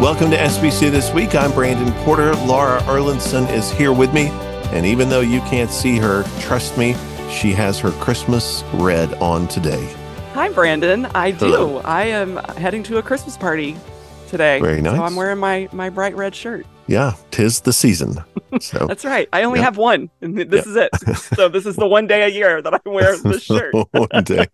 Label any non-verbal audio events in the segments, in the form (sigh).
Welcome to SBC This Week. I'm Brandon Porter. Laura Erlandson is here with me. And even though you can't see her, trust me, she has her Christmas red on today. Hi, Brandon. I do. Hello. I am heading to a Christmas party today. Very nice. So I'm wearing my, my bright red shirt. Yeah, tis the season. So (laughs) That's right. I only Yeah. have one, and this is it. (laughs) So this is the one day a year that I wear this shirt. (laughs) one day.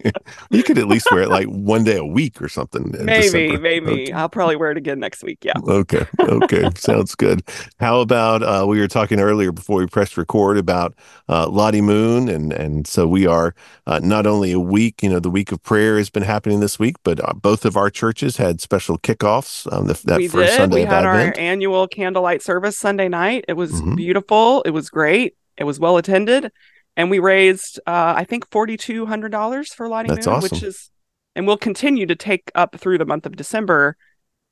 You could at least wear it like one day a week or something. Maybe, December. maybe. I'll probably wear it again next week. Yeah. Okay. Okay. Sounds good. How about uh, we were talking earlier before we pressed record about uh, Lottie Moon, and and so we are uh, not only a week. You know, the week of prayer has been happening this week, but uh, both of our churches had special kickoffs on the, that we first did. Sunday we had our annual candlelight service Sunday night. It was Mhm. beautiful. It was great. It was well attended, and we raised, uh, I think, forty two hundred dollars for Lottie That's Moon, awesome. which is, and we'll continue to take up through the month of December,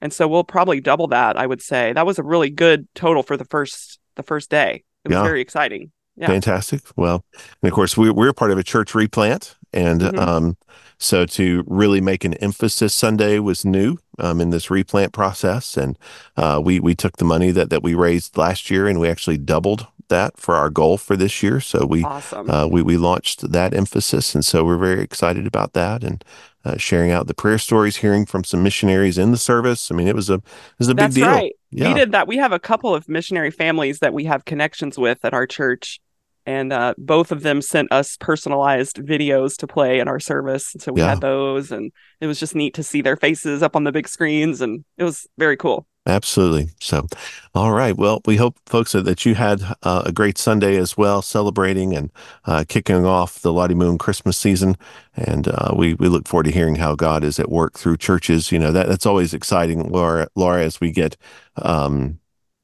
and so we'll probably double that. I would say that was a really good total for the first the first day. It was Yeah. very exciting. Yeah. Fantastic. Well, and of course, we, we're part of a church replant. And Mhm. um, so to really make an emphasis Sunday was new um, in this replant process. And uh, we, we took the money that, that we raised last year and we actually doubled that for our goal for this year. So we, Awesome. uh, we, we launched that emphasis. And so we're very excited about that and uh, sharing out the prayer stories, hearing from some missionaries in the service. I mean, it was a, it was a big deal. right. Yeah. We did that. We have a couple of missionary families that we have connections with at our church. And uh, both of them sent us personalized videos to play in our service. And so we Yeah. had those, and it was just neat to see their faces up on the big screens. And it was very cool. Absolutely. So, all right. Well, we hope, folks, that, that you had uh, a great Sunday as well, celebrating and uh, kicking off the Lottie Moon Christmas season. And uh, we we look forward to hearing how God is at work through churches. You know that that's always exciting, Laura. Laura, as we get, um,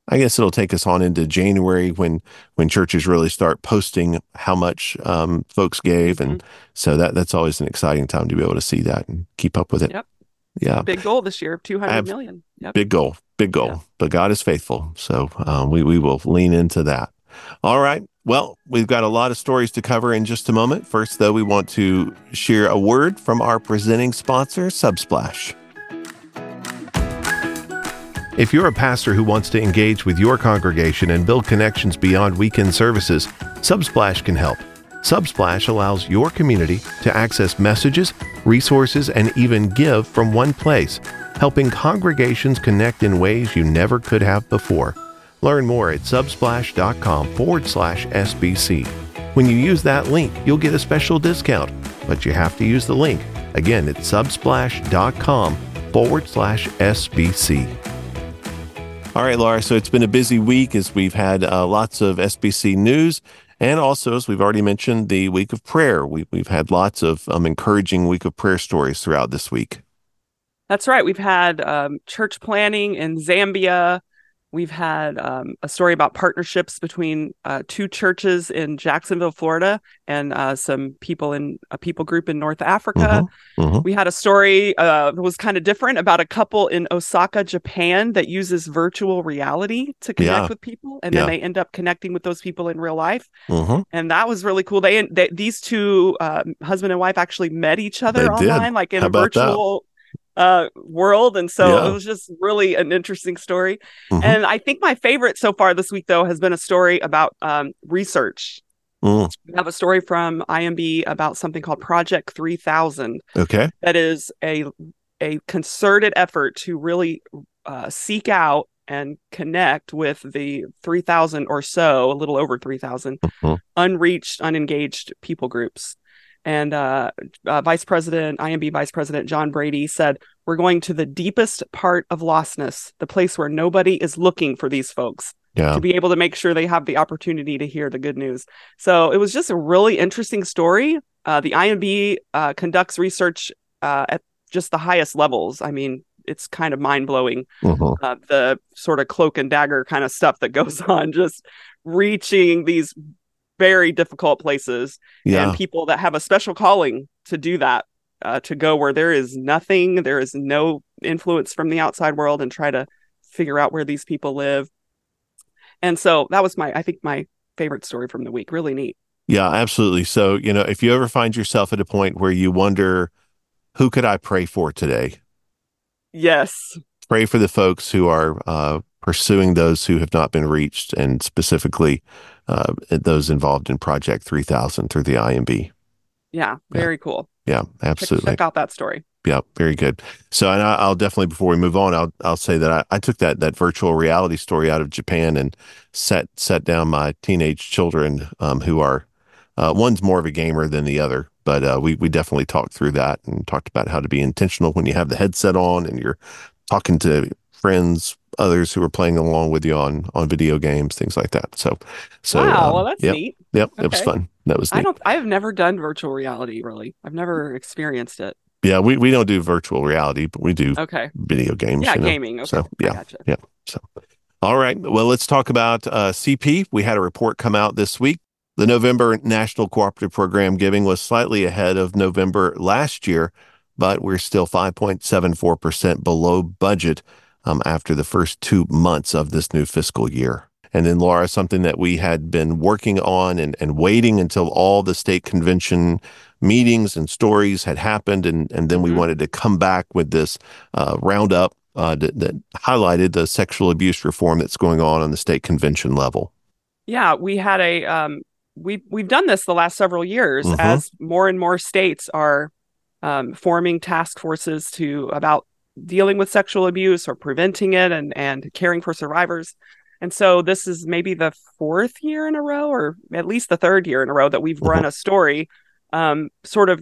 I guess it'll take us on into January when when churches really start posting how much um, folks gave, and so that that's always an exciting time to be able to see that and keep up with it. Yep. Yeah Big goal this year two hundred million. Yep. big goal, big goal. Yeah. But God is faithful, so um, we we will lean into that. All right. Well, we've got a lot of stories to cover in just a moment. First, though, we want to share a word from our presenting sponsor, Subsplash. If you're a pastor who wants to engage with your congregation and build connections beyond weekend services, Subsplash can help. Subsplash allows your community to access messages, resources, and even give from one place, helping congregations connect in ways you never could have before. Learn more at subsplash.com forward slash SBC. When you use that link, you'll get a special discount, but you have to use the link. Again, it's subsplash.com forward slash SBC. All right, Laura. So it's been a busy week as we've had uh, lots of SBC news. And also, as we've already mentioned, the week of prayer. We, we've had lots of um, encouraging week of prayer stories throughout this week. That's right. We've had um, church planning in Zambia. We've had um, a story about partnerships between uh, two churches in Jacksonville, Florida, and uh, some people in a people group in North Africa. mhm. We had a story uh, that was kind of different about a couple in Osaka, Japan, that uses virtual reality to connect Yeah. with people, and Yeah. then they end up connecting with those people in real life, Mhm. and that was really cool. They, they these two uh, husband and wife actually met each other They did. online, like in How a virtual uh world and so Yeah. it was just really an interesting story Mhm. and i think my favorite so far this week though has been a story about um research Mm. we have a story from imb about something called project 3000 Okay. that is a a concerted effort to really uh, seek out and connect with the 3000 or so a little over 3000 Mhm. unreached unengaged people groups and uh, uh, vice president imb vice president john brady said we're going to the deepest part of lostness the place where nobody is looking for these folks Yeah. to be able to make sure they have the opportunity to hear the good news. So it was just a really interesting story. Uh, the IMB uh, conducts research uh, at just the highest levels. I mean, it's kind of mind blowing Mhm. uh, the sort of cloak and dagger kind of stuff that goes (laughs) on, just reaching these very difficult places Yeah. and people that have a special calling to do that. Uh, to go where there is nothing, there is no influence from the outside world, and try to figure out where these people live. And so that was my, I think, my favorite story from the week. Really neat. Yeah, absolutely. So, you know, if you ever find yourself at a point where you wonder, who could I pray for today? Yes. Pray for the folks who are uh, pursuing those who have not been reached, and specifically uh, those involved in Project 3000 through the IMB. Yeah, very yeah. cool. Yeah, absolutely. Check, check, out that story. Yeah, very good. So, and I, will definitely before we move on, I'll I'll say that I, I took that that virtual reality story out of Japan and set set down my teenage children um, who are uh, one's more of a gamer than the other, but uh, we we definitely talked through that and talked about how to be intentional when you have the headset on and you're talking to friends, others who are playing along with you on on video games, things like that. So, so wow, um, well that's yep, neat. Yep, okay. it was fun. That was. Neat. I don't. I've never done virtual reality. Really, I've never experienced it. Yeah, we, we don't do virtual reality, but we do okay video games. Yeah, you know? gaming. Okay. So yeah, gotcha. yeah. So, all right. Well, let's talk about uh, CP. We had a report come out this week. The November National Cooperative Program giving was slightly ahead of November last year, but we're still 5.74% below budget um, after the first two months of this new fiscal year. And then, Laura, something that we had been working on and, and waiting until all the state convention meetings and stories had happened. And, and then we mm-hmm. wanted to come back with this uh, roundup uh, that, that, highlighted the sexual abuse reform that's going on on the state convention level. Yeah, we had a, um, we, we've done this the last several years mm-hmm. as more and more states are um, forming task forces to about dealing with sexual abuse or preventing it and and caring for survivors. And so this is maybe the fourth year in a row, or at least the third year in a row that we've run a story, um, sort of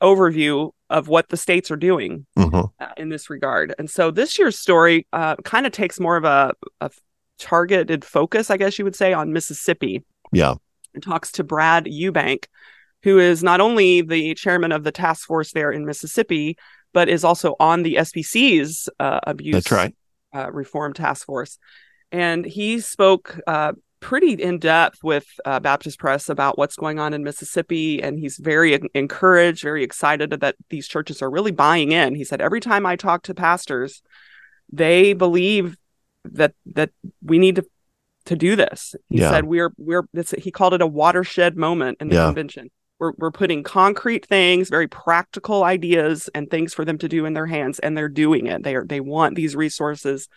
overview of what the states are doing mm-hmm. uh, in this regard. And so this year's story uh, kind of takes more of a, a targeted focus, I guess you would say, on Mississippi. Yeah. And talks to Brad Eubank, who is not only the chairman of the task force there in Mississippi, but is also on the SBC's uh, abuse right. uh, reform task force. And he spoke uh, pretty in depth with uh, Baptist Press about what's going on in Mississippi. And he's very encouraged, very excited that these churches are really buying in. He said, Every time I talk to pastors, they believe that that we need to to do this. He yeah. said we're we're he called it a watershed moment in the yeah. convention. We're, we're putting concrete things, very practical ideas and things for them to do in their hands, and they're doing it. They are they want these resources.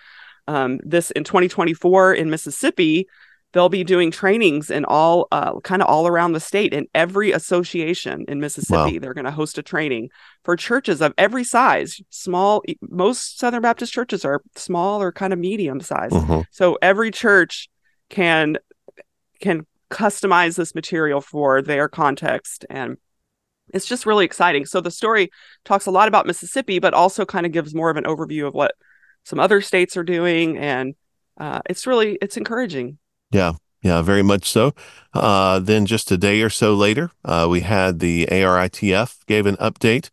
Um, this in 2024 in Mississippi, they'll be doing trainings in all uh, kind of all around the state in every association in Mississippi. Wow. They're going to host a training for churches of every size. Small, most Southern Baptist churches are small or kind of medium size. Mm-hmm. So every church can can customize this material for their context and it's just really exciting. So the story talks a lot about mississippi but also kind of gives more of an overview of what some other states are doing and uh, it's really it's encouraging. Yeah yeah very much so. Uh, then just a day or so later uh, we had the aritf gave an update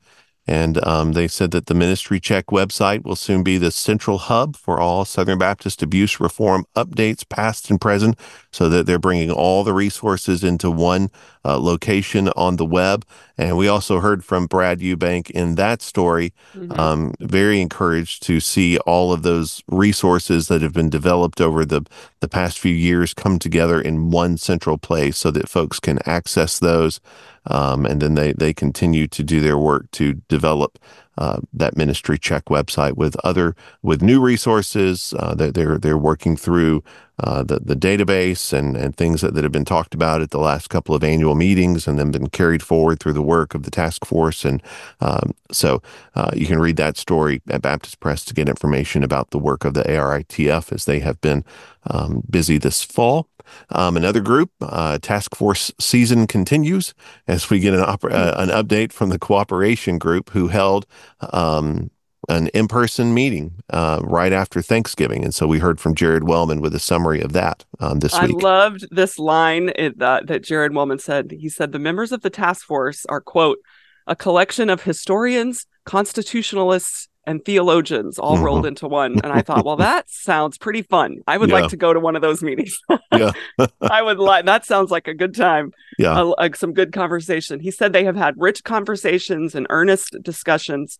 and um, they said that the Ministry Check website will soon be the central hub for all Southern Baptist abuse reform updates, past and present, so that they're bringing all the resources into one uh, location on the web. And we also heard from Brad Eubank in that story. Mm-hmm. Um, very encouraged to see all of those resources that have been developed over the, the past few years come together in one central place so that folks can access those. Um, and then they, they continue to do their work to develop uh, that ministry check website with other with new resources uh, that they're they're working through uh, the the database and and things that, that have been talked about at the last couple of annual meetings and then been carried forward through the work of the task force and um, so uh, you can read that story at Baptist Press to get information about the work of the ARITF as they have been um, busy this fall. Um, another group, uh, task force season continues as we get an, op- uh, an update from the cooperation group who held um, an in-person meeting uh, right after Thanksgiving, and so we heard from Jared Wellman with a summary of that um, this I week. I loved this line it, uh, that Jared Wellman said. He said the members of the task force are quote a collection of historians, constitutionalists, and theologians all mm-hmm. rolled into one. And I thought, well, that (laughs) sounds pretty fun. I would yeah. like to go to one of those meetings. yeah. (laughs) (laughs) I would like that sounds like a good time. Yeah. Uh, like some good conversation. He said they have had rich conversations and earnest discussions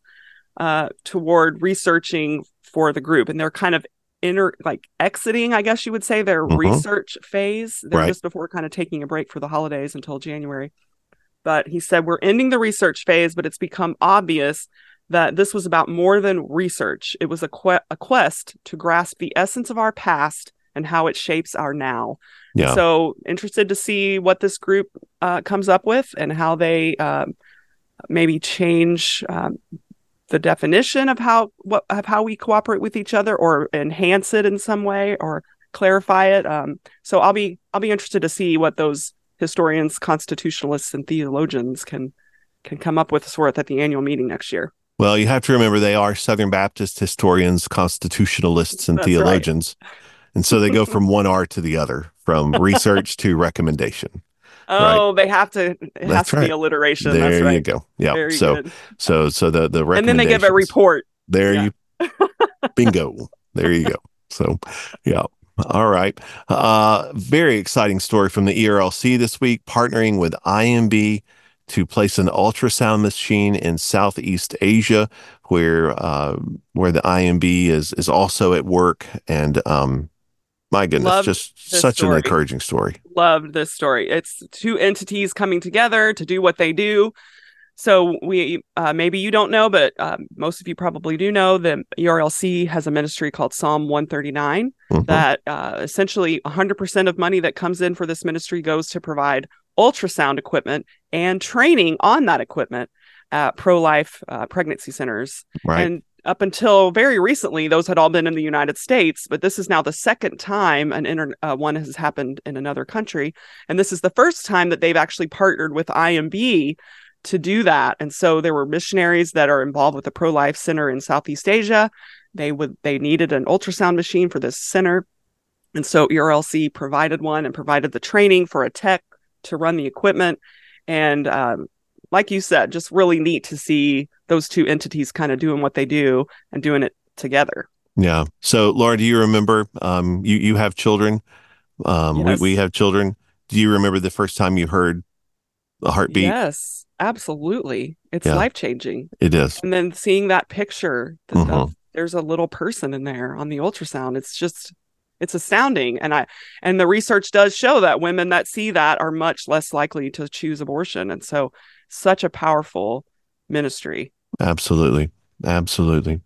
uh, toward researching for the group, and they're kind of inner like exiting, I guess you would say, their mm-hmm. research phase. They're right. just before kind of taking a break for the holidays until January. But he said we're ending the research phase, but it's become obvious that this was about more than research. It was a, que- a quest to grasp the essence of our past and how it shapes our now. Yeah. So interested to see what this group uh, comes up with and how they um, maybe change um, the definition of how what of how we cooperate with each other or enhance it in some way or clarify it. Um, so I'll be I'll be interested to see what those historians, constitutionalists, and theologians can can come up with sort of at the annual meeting next year. Well, you have to remember they are Southern Baptist historians, constitutionalists, and That's theologians. And so they go from (laughs) one art to the other, from research to recommendation. Oh, they have to. It has to right. be alliteration. there That's you go. Yeah. Very so good. so so the the And then they give a report. There Yeah. you (laughs) bingo. There you go. So yeah. All right. Uh very exciting story from the ERLC this week, partnering with IMB to place an ultrasound machine in Southeast Asia, where uh, where the IMB is is also at work. And um, my goodness, Love just such an encouraging story. Loved this story. It's two entities coming together to do what they do. So we uh, maybe you don't know, but um, most of you probably do know that ERLC has a ministry called Psalm 139 Mhm. that uh, essentially 100% of money that comes in for this ministry goes to provide ultrasound equipment and training on that equipment at pro-life uh, pregnancy centers right. and up until very recently, those had all been in the United States, but this is now the second time an inter- uh, one has happened in another country, and this is the first time that they've actually partnered with IMB to do that. And so there were missionaries that are involved with the Pro Life Center in Southeast Asia. They would they needed an ultrasound machine for this center, and so ERLC provided one and provided the training for a tech to run the equipment. And um, like you said, just really neat to see those two entities kind of doing what they do and doing it together. Yeah. So, Laura, do you remember? Um, you you have children. Um, Yes. we we have children. Do you remember the first time you heard a heartbeat? Yes, absolutely. It's Yeah. life changing. It is. And then seeing that picture, the, Mhm. of- there's a little person in there on the ultrasound. It's just, it's astounding. And I, and the research does show that women that see that are much less likely to choose abortion. And so, such a powerful ministry. Absolutely. Absolutely.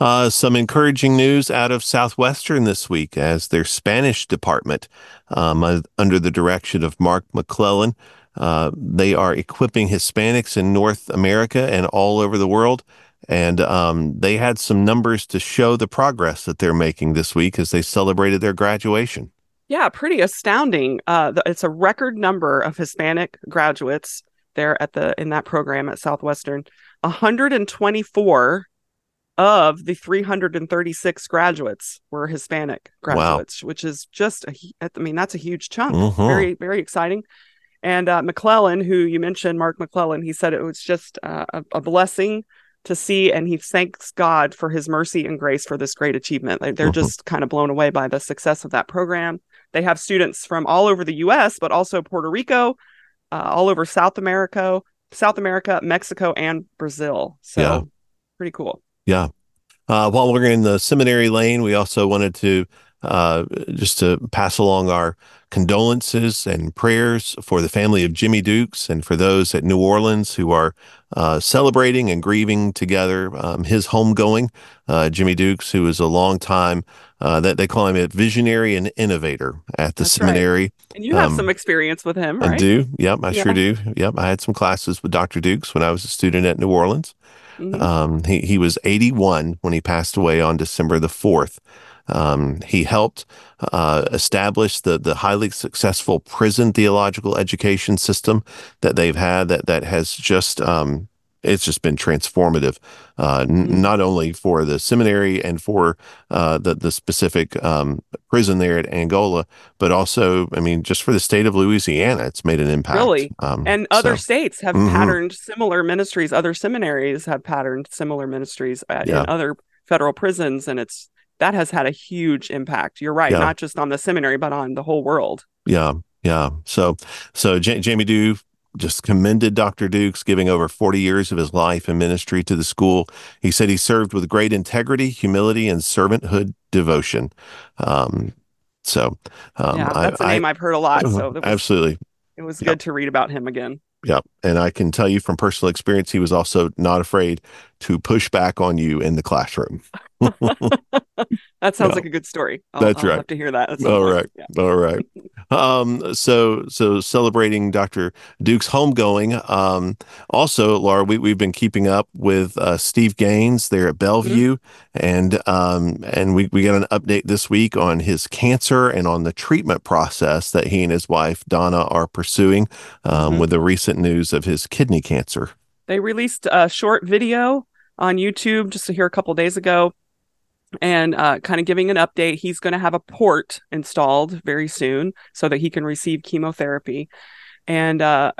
Uh, some encouraging news out of Southwestern this week as their Spanish department, um, uh, under the direction of Mark McClellan, uh, they are equipping Hispanics in North America and all over the world. And um, they had some numbers to show the progress that they're making this week as they celebrated their graduation. Yeah, pretty astounding. Uh, it's a record number of Hispanic graduates there at the in that program at Southwestern. 124 of the 336 graduates were Hispanic Wow. graduates, which is just a, I mean that's a huge chunk. Mhm. Very very exciting. And uh, McClellan, who you mentioned, Mark McClellan, he said it was just uh, a, a blessing to see, and he thanks God for His mercy and grace for this great achievement. Like, they're Mhm. just kind of blown away by the success of that program. They have students from all over the U.S., but also Puerto Rico, uh, all over South America, South America, Mexico, and Brazil. So Yeah. pretty cool. Yeah. Uh, while we're in the seminary lane, we also wanted to uh, just to pass along our condolences and prayers for the family of Jimmy Dukes and for those at New Orleans who are uh, celebrating and grieving together um, his homegoing. Uh, Jimmy Dukes, who is a long time, uh, that they call him a visionary and innovator at the That's right. seminary. And you have Um, some experience with him, right? I do. Yep, I Yeah. sure do. Yep, I had some classes with Dr. Dukes when I was a student at New Orleans. Mhm. Um, he, he was 81 when he passed away on December the 4th. Um, he helped uh, establish the, the highly successful prison theological education system that they've had that, that has just, um, it's just been transformative, uh, n- Mhm. not only for the seminary and for uh, the, the specific um, prison there at Angola, but also, I mean, just for the state of Louisiana, it's made an impact. Really? Um, and other so, states have Mhm. patterned similar ministries other seminaries have patterned similar ministries at, Yeah. in other federal prisons and it's that has had a huge impact you're right Yeah. not just on the seminary but on the whole world Yeah, yeah. So, so J- Jamie Dew just commended Dr. Dukes, giving over 40 years of his life and ministry to the school. He said he served with great integrity, humility, and servanthood devotion. Um, so, um, yeah I- that's a name I- I, have heard a lot so was, (laughs) absolutely. it was Yeah. good to read about him again Yep. And I can tell you from personal experience, he was also not afraid to push back on you in the classroom. (laughs) that sounds like a good story. I'll, That's I'll right. Have to hear that. All right. (laughs) Yeah. All right. Um, so so celebrating Dr. Duke's homegoing. Um, also, Laura, we we've been keeping up with uh, Steve Gaines there at Bellevue, mm-hmm. and um, and we we got an update this week on his cancer and on the treatment process that he and his wife Donna are pursuing um, mm-hmm. with the recent news of his kidney cancer. They released a short video on YouTube just here a couple days ago and uh, kind of giving an update. He's going to have a port installed very soon so that he can receive chemotherapy. And uh,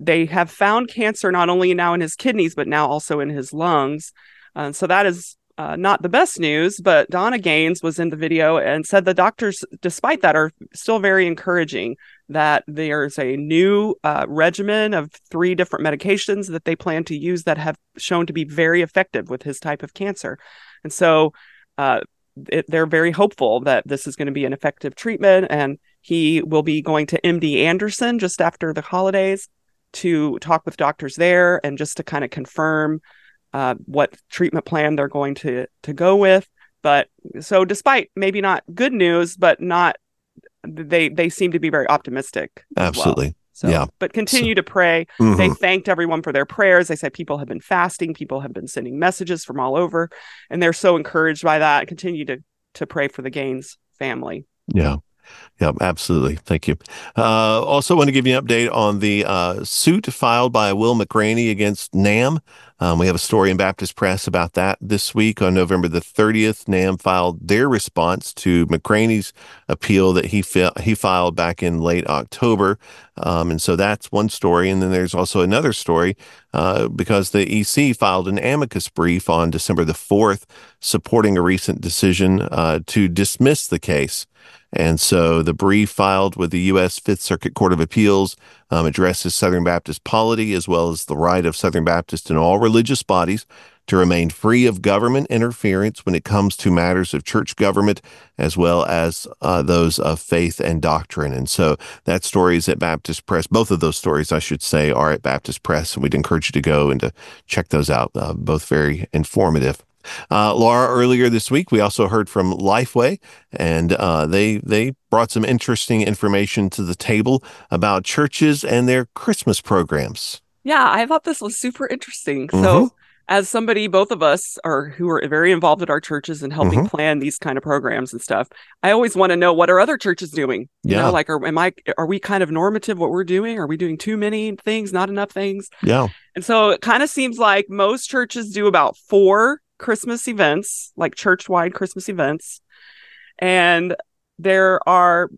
they have found cancer not only now in his kidneys, but now also in his lungs. Uh, so that is uh, not the best news, but Donna Gaines was in the video and said the doctors, despite that, are still very encouraging that there's a new uh, regimen of three different medications that they plan to use that have shown to be very effective with his type of cancer. And so uh, it, they're very hopeful that this is going to be an effective treatment. And he will be going to MD Anderson just after the holidays to talk with doctors there and just to kind of confirm uh, what treatment plan they're going to to go with. But so, despite maybe not good news, but not they they seem to be very optimistic. Absolutely. Well. So, yeah. But continue so, to pray. Mm-hmm. They thanked everyone for their prayers. They said people have been fasting, people have been sending messages from all over, and they're so encouraged by that. Continue to to pray for the Gaines family. Yeah. Yeah, absolutely. Thank you. Uh, also, want to give you an update on the uh, suit filed by Will McRaney against NAM. Um, we have a story in Baptist Press about that this week on November the 30th. NAM filed their response to McRaney's appeal that he fi- he filed back in late October. Um, and so that's one story. And then there's also another story uh, because the EC filed an amicus brief on December the 4th supporting a recent decision uh, to dismiss the case. And so the brief filed with the U.S. Fifth Circuit Court of Appeals um, addresses Southern Baptist polity as well as the right of Southern Baptists and all religious bodies to remain free of government interference when it comes to matters of church government as well as uh, those of faith and doctrine. And so that story is at Baptist Press. Both of those stories, I should say, are at Baptist Press, and we'd encourage you to go and to check those out. Uh, both very informative. Uh, Laura, earlier this week, we also heard from Lifeway, and uh, they they brought some interesting information to the table about churches and their Christmas programs. Yeah, I thought this was super interesting. Mm-hmm. So, as somebody, both of us are who are very involved at our churches and helping mm-hmm. plan these kind of programs and stuff. I always want to know what are other churches doing. You yeah. know, like are am I are we kind of normative what we're doing? Are we doing too many things, not enough things? Yeah. And so it kind of seems like most churches do about four Christmas events, like church wide Christmas events. And there are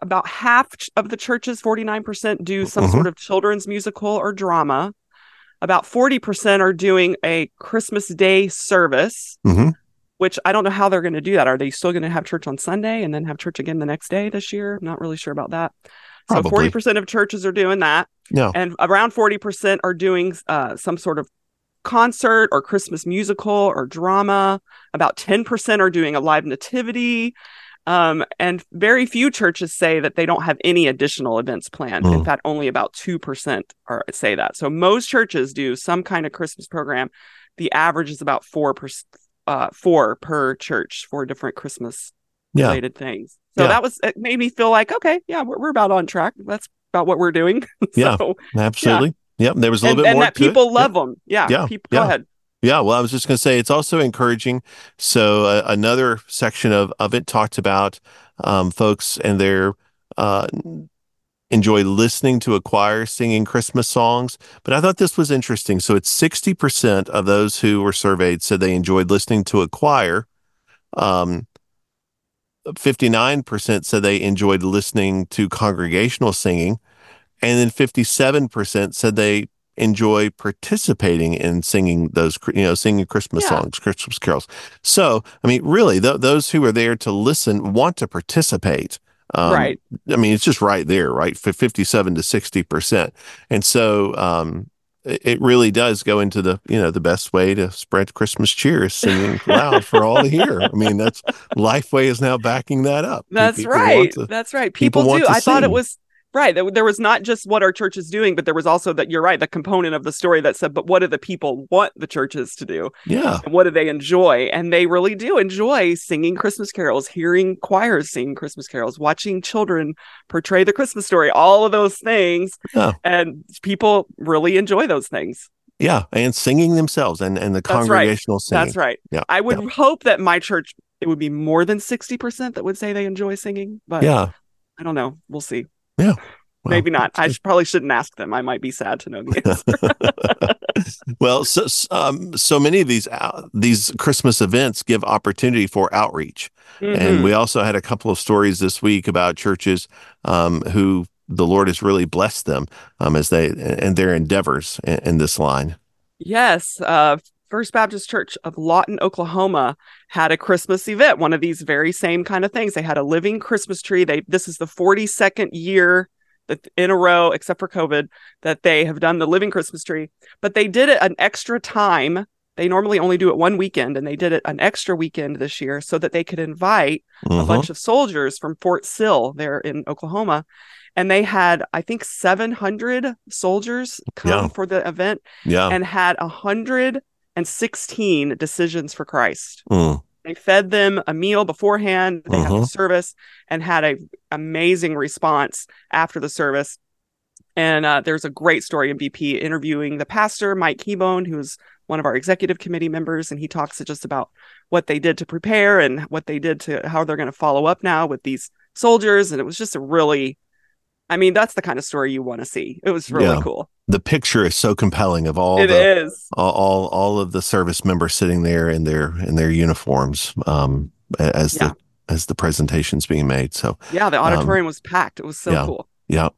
about half of the churches, 49%, do some mm-hmm. sort of children's musical or drama. About 40% are doing a Christmas Day service, mm-hmm. which I don't know how they're going to do that. Are they still going to have church on Sunday and then have church again the next day this year? I'm not really sure about that. Probably. So 40% of churches are doing that. No. And around 40% are doing uh, some sort of concert or Christmas musical or drama. About 10% are doing a live nativity. Um, and very few churches say that they don't have any additional events planned. Mm. In fact, only about 2% are, say that. So most churches do some kind of Christmas program. The average is about four per, uh, four per church for different Christmas related yeah. things. So yeah. that was, it made me feel like, okay, yeah, we're, we're about on track. That's about what we're doing. (laughs) so, yeah, absolutely. Yep, there was a little and, bit and more. that people love them. Yeah, yeah. People, yeah. Go ahead. Yeah, well, I was just going to say it's also encouraging. So uh, another section of of it talked about um, folks and their uh, enjoy listening to a choir singing Christmas songs. But I thought this was interesting. So it's sixty percent of those who were surveyed said they enjoyed listening to a choir. Um, 59% said they enjoyed listening to congregational singing. And then 57% said they enjoy participating in singing those, you know, singing Christmas yeah. songs, Christmas carols. So, I mean, really, th- those who are there to listen want to participate. Um, right. I mean, it's just right there, right? For 57 to 60%. And so, um, it really does go into the you know the best way to spread Christmas cheer singing loud for all to hear. I mean that's Lifeway is now backing that up. That's people right. To, that's right. People, people do. I sing. thought it was Right. There, there was not just what our church is doing, but there was also that you're right, the component of the story that said, but what do the people want the churches to do? Yeah. And what do they enjoy? And they really do enjoy singing Christmas carols, hearing choirs sing Christmas carols, watching children portray the Christmas story, all of those things. Yeah. And people really enjoy those things. Yeah. And singing themselves and, and the That's right. congregational singing. That's right. Yeah. I would hope that my church, it would be more than 60% that would say they enjoy singing, but Yeah. I don't know. We'll see. Well, Maybe not. I should, probably shouldn't ask them. I might be sad to know the answer. (laughs) (laughs) well, so um, so many of these uh, these Christmas events give opportunity for outreach, and Mhm. we also had a couple of stories this week about churches um, who the Lord has really blessed them um, as they and their endeavors in, in this line. Yes, uh, First Baptist Church of Lawton, Oklahoma, had a Christmas event. One of these very same kind of things. They had a living Christmas tree. They this is the forty second year that in a row, except for COVID, that they have done the living Christmas tree. But they did it an extra time. They normally only do it one weekend, and they did it an extra weekend this year so that they could invite a Mhm. bunch of soldiers from Fort Sill there in Oklahoma. And they had, I think, 700 soldiers come Yeah. for the event Yeah. and had 116 decisions for Christ. Mm. They fed them a meal beforehand. They had the Mhm. service and had a amazing response after the service. And uh, there's a great story in BP interviewing the pastor, Mike Keahbone, who's one of our executive committee members. And he talks just about what they did to prepare and what they did to how they're going to follow up now with these soldiers. And it was just a really, I mean, that's the kind of story you want to see. It was really Yeah. cool. The picture is so compelling of all It the is. all, all all of the service members sitting there in their in their uniforms um, as Yeah. the as the presentation's being made. So Yeah, the auditorium was packed. It was so Um, yeah. cool. Yeah.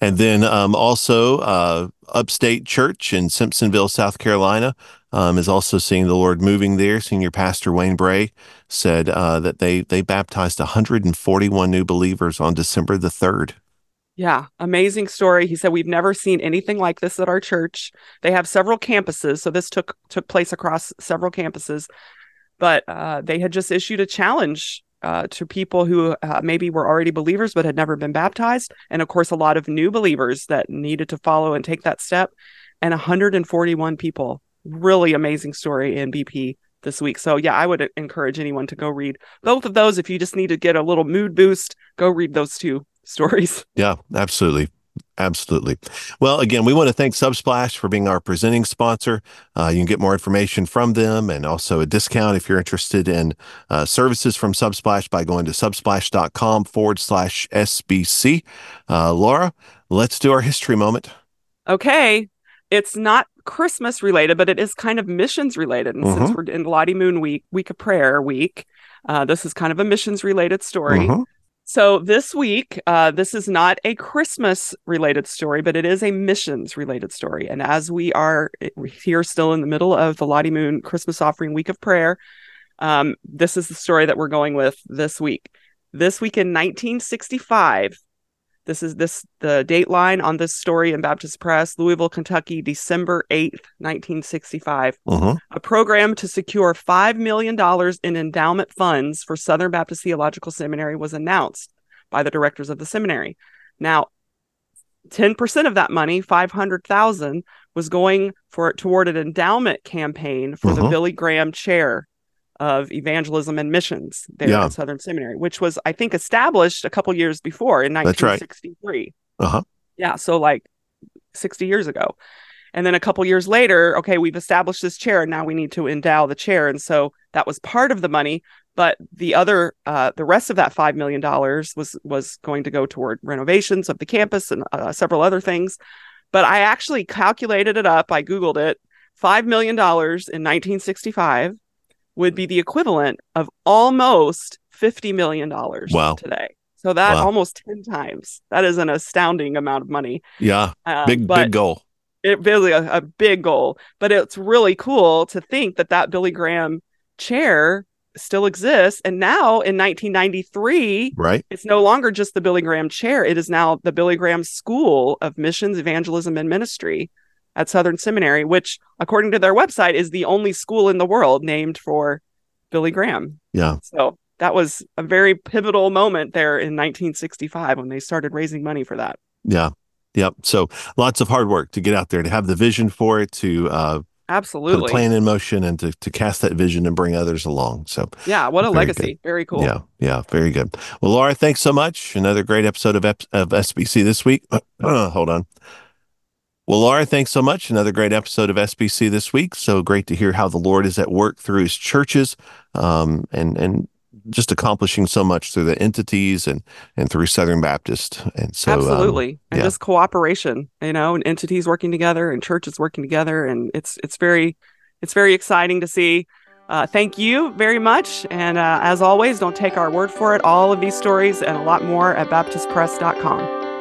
And then um, also uh, Upstate Church in Simpsonville, South Carolina, um, is also seeing the Lord moving there. Senior Pastor Wayne Bray said uh, that they they baptized 141 new believers on December the 3rd. Yeah, amazing story. He said we've never seen anything like this at our church. They have several campuses, so this took took place across several campuses. But uh, they had just issued a challenge uh, to people who uh, maybe were already believers but had never been baptized, and of course, a lot of new believers that needed to follow and take that step. And 141 people. Really amazing story in BP this week. So yeah, I would encourage anyone to go read both of those. If you just need to get a little mood boost, go read those two stories. (laughs) Yeah, absolutely. Absolutely. Well, again, we want to thank Subsplash for being our presenting sponsor. Uh, you can get more information from them and also a discount if you're interested in uh, services from Subsplash by going to subsplash.com forward slash SBC. Uh, Laura, let's do our history moment. okay, it's not Christmas related, but it is kind of missions related. And since Mhm. we're in Lottie Moon Week, Week of Prayer Week, uh, this is kind of a missions related story. Mhm. So this week, uh, this is not a Christmas related story, but it is a missions related story. And as we are eh, here still in the middle of the Lottie Moon Christmas offering week of prayer, um, this is the story that we're going with this week. This week in 1965, this is this the date line on this story in Baptist Press, Louisville, Kentucky, December 8th, 1965 Mhm. a program to secure $5 million in endowment funds for Southern Baptist Theological Seminary was announced by the directors of the seminary. Now, 10% of that money, 500,000 was going for toward an endowment campaign for the Mhm. Billy Graham chair of evangelism and missions there Yeah. at Southern Seminary, which was I think established a couple years before in That's right. 1963. Uh-huh. Yeah, so like 60 years ago. And then a couple years later, okay, we've established this chair and now we need to endow the chair. And so that was part of the money, but the other uh the rest of that 5 million dollars was was going to go toward renovations of the campus and uh, several other things. But I actually calculated it up, I googled it. 5 million dollars in 1965 would be the equivalent of almost 50 million dollars Wow. today. So that Wow. almost 10 times. That is an astounding amount of money. Yeah. Uh, Big, big goal. it really a, a big goal but it's really cool to think that that billy graham chair still exists and now in 1993 Right. it's no longer just the billy graham chair it is now the billy graham school of missions evangelism and ministry at southern seminary which according to their website is the only school in the world named for billy graham Yeah. so that was a very pivotal moment there in 1965 when they started raising money for that Yeah. Yep. So lots of hard work to get out there, to have the vision for it, to uh, absolutely put a plan in motion, and to, to cast that vision and bring others along. So yeah, what a legacy! Good. Very cool. Yeah, yeah, very good. Well, Laura, thanks so much. Another great episode of of SBC this week. (clears throat) hold on. Well, Laura, thanks so much. Another great episode of SBC this week. So great to hear how the Lord is at work through His churches, um, and and just accomplishing so much through the entities and and through Southern Baptist. And so um, absolutely, um, and yeah. just cooperation, you know, and entities working together and churches working together, and it's it's very it's very exciting to see. Uh, thank you very much, and uh, as always, don't take our word for it. All of these stories and a lot more at baptistpress.com.